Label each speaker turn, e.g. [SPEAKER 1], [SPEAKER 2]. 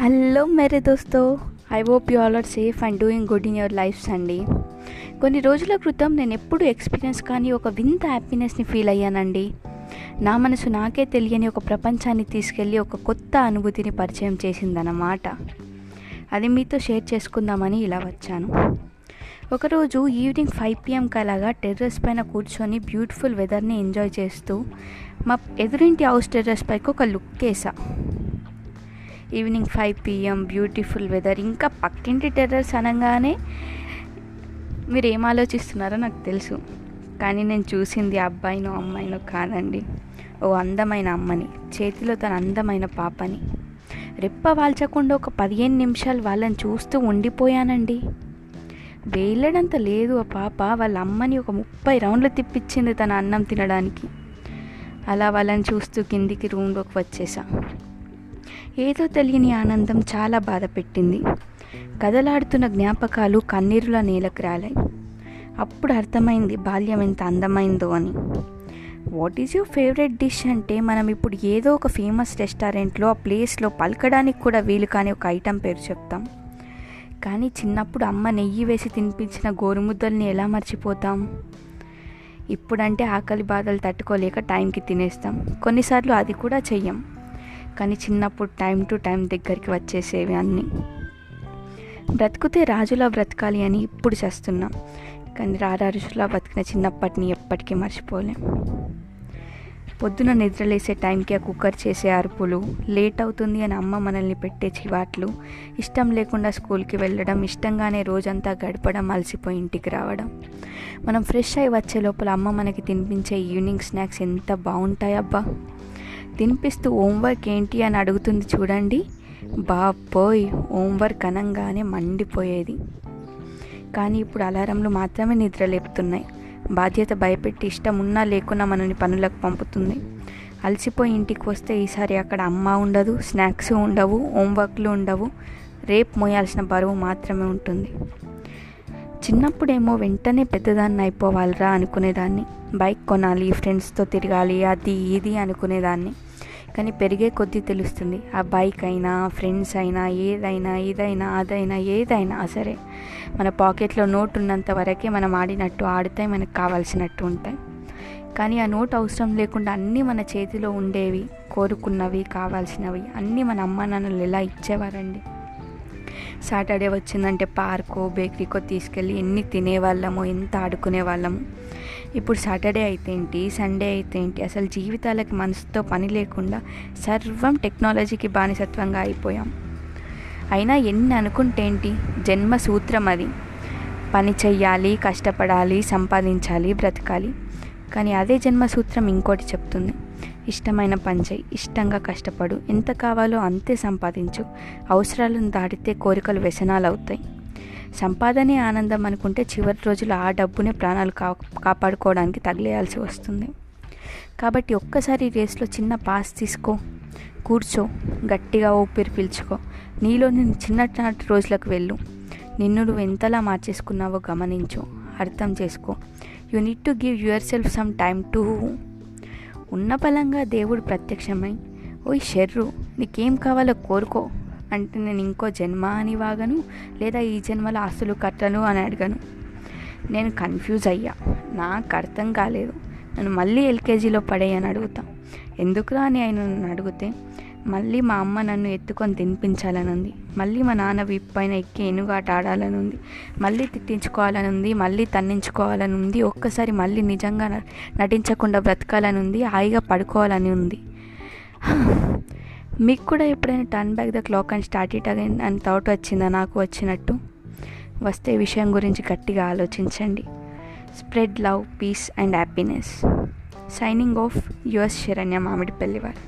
[SPEAKER 1] Hello మేరే దోస్తో I hope you all are safe and doing good in your lives అండి కొన్ని రోజుల క్రితం నేను ఎప్పుడు ఎక్స్పీరియన్స్ కానీ ఒక వింత హ్యాపీనెస్ని ఫీల్ అయ్యానండి. నా మనసు నాకే తెలియని ఒక ప్రపంచాన్ని తీసుకెళ్ళి ఒక కొత్త అనుభూతిని పరిచయం చేసిందన్నమాట. అది మీతో షేర్ చేసుకుందామని ఇలా వచ్చాను. ఒకరోజు ఈవినింగ్ ఫైవ్ పిఎంకి అలాగా టెర్రస్ పైన కూర్చొని బ్యూటిఫుల్ వెదర్ని ఎంజాయ్ చేస్తూ మా ఎదురింటి హౌస్ టెర్రస్ పైకి ఒక లుక్ వేసా evening five PM beautiful weather ఇంకా పక్కింటి టెర్రస్ అనగానే మీరు ఏం ఆలోచిస్తున్నారో నాకు తెలుసు. కానీ నేను చూసింది అబ్బాయినో అమ్మాయినో కాదండి. ఓ అందమైన అమ్మని చేతిలో తన అందమైన పాపని. రెప్ప వాల్చకుండా ఒక పదిహేను నిమిషాలు వాళ్ళని చూస్తూ ఉండిపోయానండి. వేయలేడంత లేదు ఆ పాప వాళ్ళ అమ్మని ఒక ముప్పై రౌండ్లు తిప్పించింది తన అన్నం తినడానికి. అలా వాళ్ళని చూస్తూ కిందికి రూమ్లోకి వచ్చేసా. ఏదో తెలియని ఆనందం చాలా బాధ పెట్టింది కదలాడుతున్న జ్ఞాపకాలు కన్నీరుల నేలకు రాలాయి. అప్పుడు అర్థమైంది బాల్యం ఎంత అందమైందో అని. What is your favourite dish అంటే మనం ఇప్పుడు ఏదో ఒక ఫేమస్ రెస్టారెంట్లో ఆ ప్లేస్లో పలకడానికి కూడా వీలు కాని ఒక ఐటెం పేరు చెప్తాం. కానీ చిన్నప్పుడు అమ్మ నెయ్యి వేసి తినిపించిన గోరుముద్దల్ని ఎలా మర్చిపోతాం? ఇప్పుడంటే ఆకలి బాధలు తట్టుకోలేక టైంకి తినేస్తాం. కొన్నిసార్లు అది కూడా చెయ్యం. కానీ చిన్నప్పుడు టైం టు టైం దగ్గరికి వచ్చేసేవి అన్నీ. బ్రతికితే రాజులా బ్రతకాలి అని ఇప్పుడు చేస్తున్నాం. కానీ రారాజులా బతికిన చిన్నప్పటిని ఎప్పటికీ మర్చిపోలేం. పొద్దున నిద్రలేసే టైంకి ఆ కుక్కర్ చేసే అరుపులు లేట్ అవుతుంది అని అమ్మ మనల్ని పెట్టే చివాట్లు ఇష్టం లేకుండా స్కూల్కి వెళ్ళడం ఇష్టంగానే రోజంతా గడపడం అలసిపోయి ఇంటికి రావడం. మనం ఫ్రెష్ అయి వచ్చే లోపల అమ్మ మనకి తినిపించే ఈవినింగ్ స్నాక్స్ ఎంత బాగుంటాయబ్బా. తినిపిస్తూ హోంవర్క్ ఏంటి అని అడుగుతుంది చూడండి. బాబోయ్ హోంవర్క్ అనంగానే మండిపోయేది. కానీ ఇప్పుడు అలారంలు మాత్రమే నిద్ర లేపుతున్నాయి. బాధ్యత భయపెట్టి ఇష్టం ఉన్నా లేకున్నా మనని పనులకు పంపుతుంది. అలసిపోయి ఇంటికి వస్తే ఈసారి అక్కడ అమ్మ ఉండదు స్నాక్స్ ఉండవు హోంవర్క్లు ఉండవు. రేపు మోయాల్సిన బరువు మాత్రమే ఉంటుంది. చిన్నప్పుడేమో వెంటనే పెద్దదాన్ని అయిపోవాలిరా అనుకునేదాన్ని. బైక్ కొనాలి ఫ్రెండ్స్తో తిరగాలి అది ఇది అనుకునేదాన్ని. కానీ పెరిగే కొద్దీ తెలుస్తుంది. ఆ బైక్ అయినా ఫ్రెండ్స్ అయినా ఏదైనా ఇదైనా అదైనా ఏదైనా సరే మన పాకెట్లో నోట్ ఉన్నంత వరకే మనం ఆడినట్టు ఆడితే మనకు కావాల్సినట్టు ఉంటాయి. కానీ ఆ నోట్ అవసరం లేకుండా అన్నీ మన చేతిలో ఉండేవి కోరుకున్నవి కావాల్సినవి అన్నీ మన అమ్మ నాన్నలు ఎలా ఇచ్చేవారండి? సాటర్డే వచ్చిందంటే పార్కో బేకరీకో తీసుకెళ్ళి ఎన్ని తినేవాళ్ళము ఎంత ఆడుకునే వాళ్ళము ఇప్పుడు సాటర్డే అయితే ఏంటి? సండే అయితే ఏంటి? అసలు జీవితాలకి మనసుతో పని లేకుండా సర్వం టెక్నాలజీకి బానిసత్వంగా అయిపోయాం. అయినా ఎన్ని అనుకుంటే ఏంటి? జన్మ సూత్రం అది. పని చెయ్యాలి కష్టపడాలి సంపాదించాలి బ్రతకాలి. కానీ అదే జన్మసూత్రం ఇంకోటి చెప్తుంది. ఇష్టమైన పని చేయి ఇష్టంగా కష్టపడు. ఎంత కావాలో అంతే సంపాదించు. అవసరాలను దాటితే కోరికలు వ్యసనాలు అవుతాయి సంపాదనే ఆనందం అనుకుంటే చివరి రోజులు ఆ డబ్బునే ప్రాణాలు కా కాపాడుకోవడానికి తగిలేయాల్సి వస్తుంది. కాబట్టి ఒక్కసారి రేస్లో చిన్న పాస్ తీసుకో కూర్చో గట్టిగా ఊపిరి పీల్చుకో. నీలో నేను చిన్ననాటి రోజులకు వెళ్ళు. నిన్ను నువ్వు ఎంతలా మార్చేసుకున్నావో గమనించు అర్థం చేసుకో. You need to give yourself some time to ఉన్న బలంగా దేవుడు ప్రత్యక్షమై ఓయ్ షెర్రు నీకేం కావాలో కోరుకో. అంటే నేను ఇంకో జన్మ అని వాగను లేదా ఈ జన్మలో ఆస్తులు కట్టను అని అడగను. నేను కన్ఫ్యూజ్ అయ్యా. నాకు అర్థం కాలేదు. నన్ను మళ్ళీ ఎల్కేజీలో పడేయని అడుగుతా. ఎందుకురా అని ఆయన నన్ను అడిగితే మళ్ళీ మా అమ్మ నన్ను ఎత్తుకొని తినిపించాలని ఉంది మళ్ళీ మా నాన్న వీపు పైన ఎక్కి ఎనుగాట ఆడాలని ఉంది మళ్ళీ తిట్టించుకోవాలని ఉంది మళ్ళీ తన్నించుకోవాలని ఉంది ఒక్కసారి మళ్ళీ నిజంగా నటించకుండా బ్రతకాలని ఉంది హాయిగా పడుకోవాలని ఉంది మీకు కూడా ఎప్పుడైనా turn back the clock and start it again అని థాట్ వచ్చిందా? నాకు వచ్చినట్టు. వస్తే విషయం గురించి గట్టిగా ఆలోచించండి. Spread love peace and happiness signing off us Saranya Mamidi పెళ్ళివారు